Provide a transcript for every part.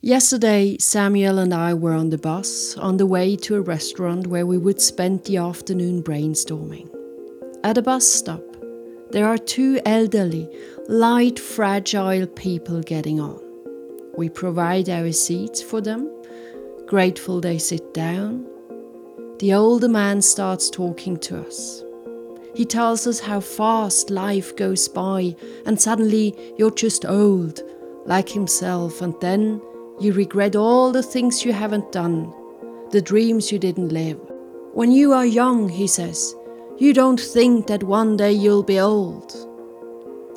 Yesterday, Samuel and I were on the bus on the way to a restaurant where we would spend the afternoon brainstorming. At a bus stop, there are two elderly, light, fragile people getting on. We provide our seats for them, grateful they sit down. The older man starts talking to us. He tells us how fast life goes by, and suddenly you're just old, like himself, and then you regret all the things you haven't done, the dreams you didn't live. When you are young, he says, you don't think that one day you'll be old.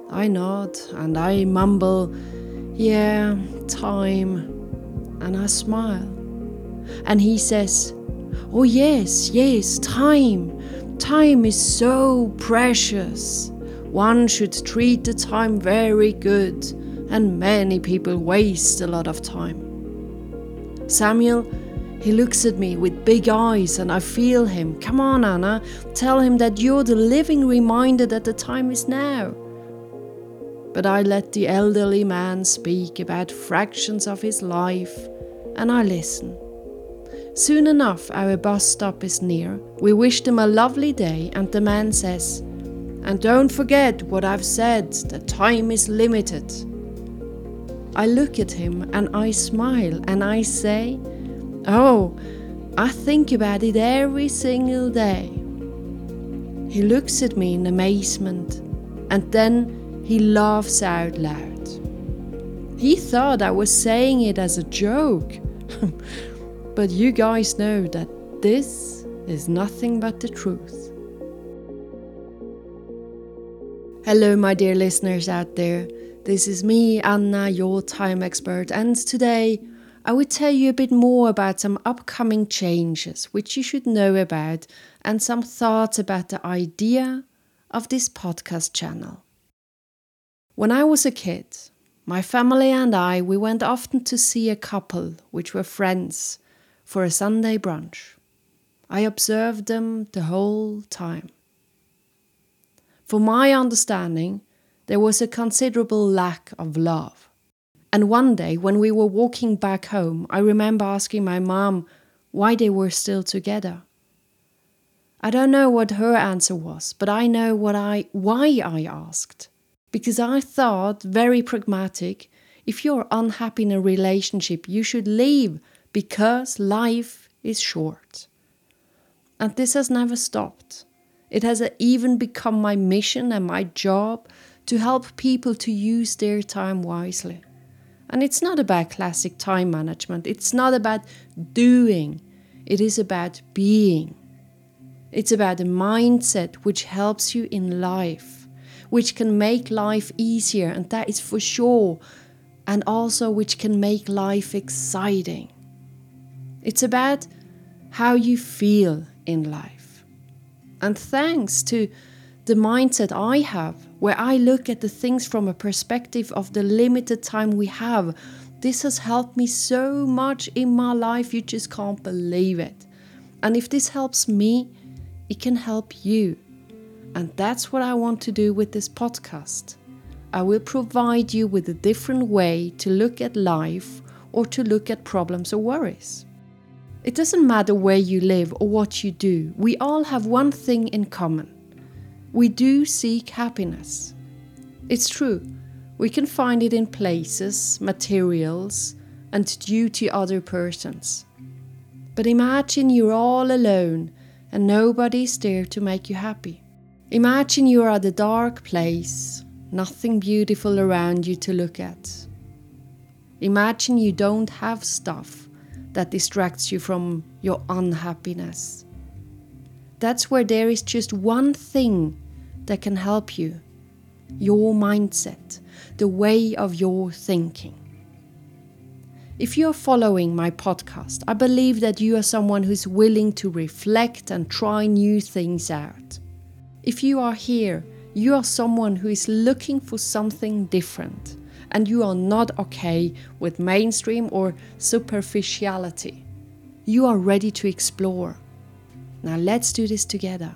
I nod and I mumble, Yeah, time. And I smile. And he says, Oh, yes, yes, time. Time is so precious. One should treat the time very good and many people waste a lot of time. Samuel, he looks at me with big eyes and I feel him. Come on, Anna, tell him that you're the living reminder that the time is now. But I let the elderly man speak about fractions of his life and I listen. Soon enough, our bus stop is near. We wish them a lovely day, and the man says, And don't forget what I've said, the time is limited. I look at him and I smile and I say, Oh, I think about it every single day. He looks at me in amazement and then he laughs out loud. He thought I was saying it as a joke. but you guys know that this is nothing but the truth. Hello, my dear listeners out there. This is me, Anna, your time expert, and today I will tell you a bit more about some upcoming changes which you should know about and some thoughts about the idea of this podcast channel. When I was a kid, my family and I we went often to see a couple which were friends for a Sunday brunch. I observed them the whole time. For my understanding, there was a considerable lack of love. And one day, when we were walking back home, I remember asking my mom why they were still together. I don't know what her answer was, but I know what I why I asked. Because I thought very pragmatic, if you're unhappy in a relationship, you should leave because life is short. And this has never stopped. It has even become my mission and my job to help people to use their time wisely. And it's not about classic time management, it's not about doing, it is about being. It's about a mindset which helps you in life, which can make life easier, and that is for sure, and also which can make life exciting. It's about how you feel in life. And thanks to the mindset I have, where I look at the things from a perspective of the limited time we have. This has helped me so much in my life, you just can't believe it. And if this helps me, it can help you. And that's what I want to do with this podcast. I will provide you with a different way to look at life or to look at problems or worries. It doesn't matter where you live or what you do, we all have one thing in common we do seek happiness. It's true, we can find it in places, materials, and due to other persons. But imagine you're all alone and nobody's there to make you happy. Imagine you're at a dark place, nothing beautiful around you to look at. Imagine you don't have stuff that distracts you from your unhappiness. That's where there is just one thing that can help you your mindset, the way of your thinking. If you're following my podcast, I believe that you are someone who's willing to reflect and try new things out. If you are here, you are someone who is looking for something different and you are not okay with mainstream or superficiality. You are ready to explore. Now let's do this together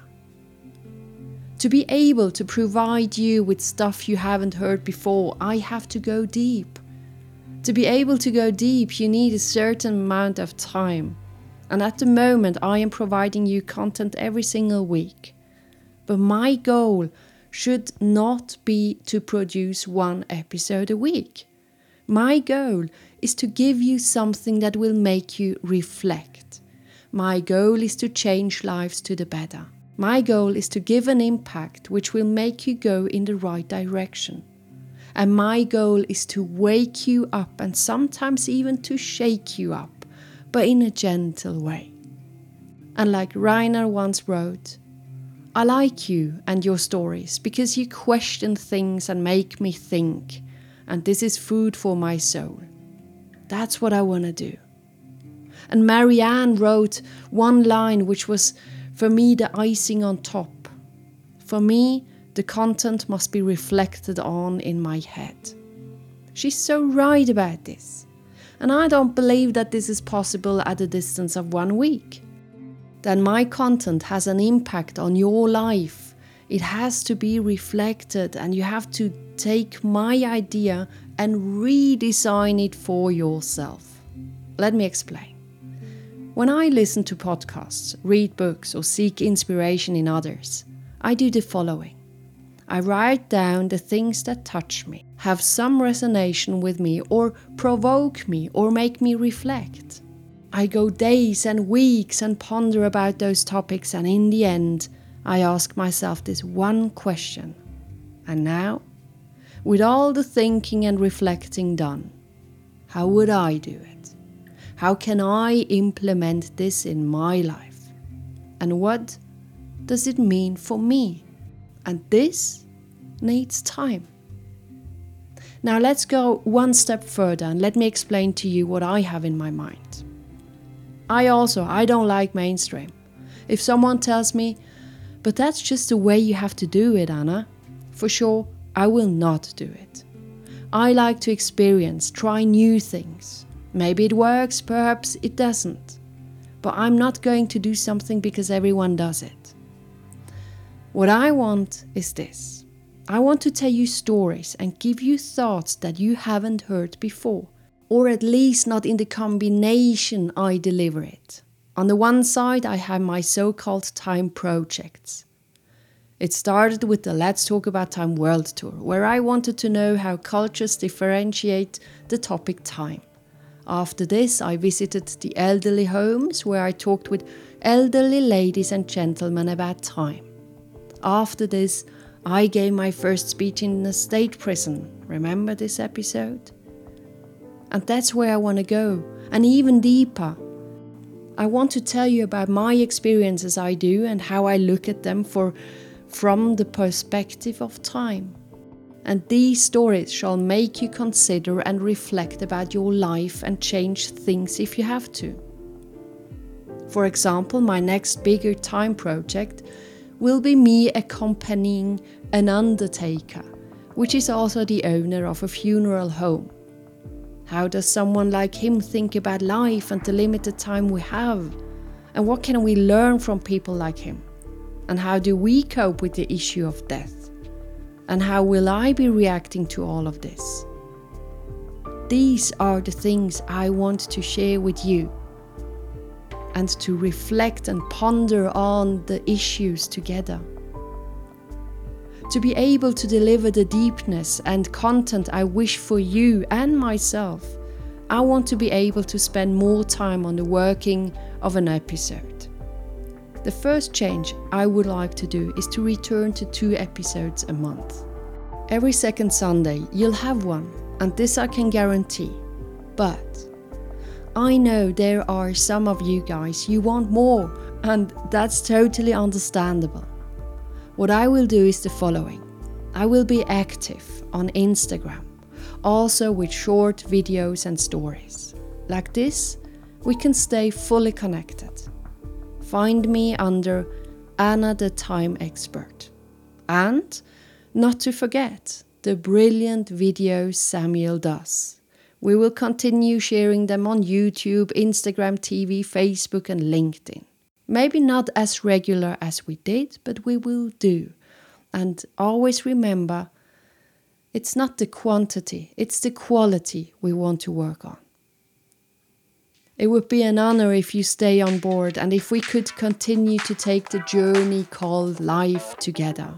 to be able to provide you with stuff you haven't heard before, I have to go deep. To be able to go deep, you need a certain amount of time. And at the moment, I am providing you content every single week. But my goal should not be to produce one episode a week. My goal is to give you something that will make you reflect. My goal is to change lives to the better. My goal is to give an impact which will make you go in the right direction. And my goal is to wake you up and sometimes even to shake you up, but in a gentle way. And like Reiner once wrote, I like you and your stories because you question things and make me think, and this is food for my soul. That's what I want to do. And Marianne wrote one line which was for me the icing on top. For me, the content must be reflected on in my head. She's so right about this. And I don't believe that this is possible at a distance of one week then my content has an impact on your life. It has to be reflected, and you have to take my idea and redesign it for yourself. Let me explain. When I listen to podcasts, read books, or seek inspiration in others, I do the following I write down the things that touch me, have some resonance with me, or provoke me, or make me reflect. I go days and weeks and ponder about those topics, and in the end, I ask myself this one question. And now, with all the thinking and reflecting done, how would I do it? How can I implement this in my life? And what does it mean for me? And this needs time. Now let's go one step further and let me explain to you what I have in my mind. I also, I don't like mainstream. If someone tells me, but that's just the way you have to do it, Anna, for sure, I will not do it. I like to experience, try new things. Maybe it works, perhaps it doesn't. But I'm not going to do something because everyone does it. What I want is this I want to tell you stories and give you thoughts that you haven't heard before or at least not in the combination I deliver it. On the one side, I have my so called time projects. It started with the Let's Talk About Time World Tour, where I wanted to know how cultures differentiate the topic time. After this, I visited the elderly homes where I talked with elderly ladies and gentlemen about time. After this, I gave my first speech in a state prison. Remember this episode? And that's where I want to go, and even deeper. I want to tell you about my experiences I do and how I look at them for from the perspective of time. And these stories shall make you consider and reflect about your life and change things if you have to. For example, my next bigger time project will be me accompanying an undertaker, which is also the owner of a funeral home. How does someone like him think about life and the limited time we have? And what can we learn from people like him? And how do we cope with the issue of death? And how will I be reacting to all of this? These are the things I want to share with you and to reflect and ponder on the issues together to be able to deliver the deepness and content I wish for you and myself, I want to be able to spend more time on the working of an episode. The first change I would like to do is to return to two episodes a month. Every second Sunday, you'll have one, and this I can guarantee. But I know there are some of you guys you want more, and that's totally understandable. What I will do is the following I will be active on Instagram, also with short videos and stories. Like this, we can stay fully connected. Find me under Anna the Time Expert. And, not to forget, the brilliant videos Samuel does. We will continue sharing them on YouTube, Instagram TV, Facebook, and LinkedIn. Maybe not as regular as we did, but we will do. And always remember It's not the quantity, it's the quality we want to work on. It would be an honor if you stay on board and if we could continue to take the journey called life together.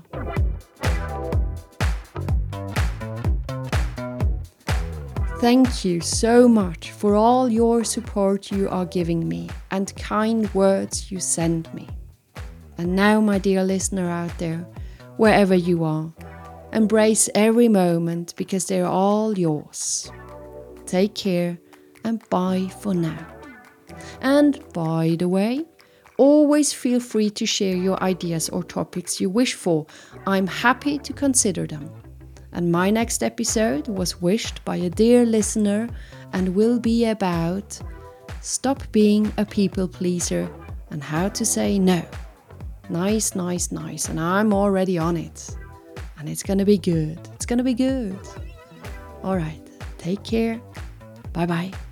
Thank you so much for all your support you are giving me and kind words you send me. And now, my dear listener out there, wherever you are, embrace every moment because they're all yours. Take care and bye for now. And by the way, always feel free to share your ideas or topics you wish for. I'm happy to consider them. And my next episode was wished by a dear listener and will be about stop being a people pleaser and how to say no. Nice, nice, nice. And I'm already on it. And it's gonna be good. It's gonna be good. All right. Take care. Bye bye.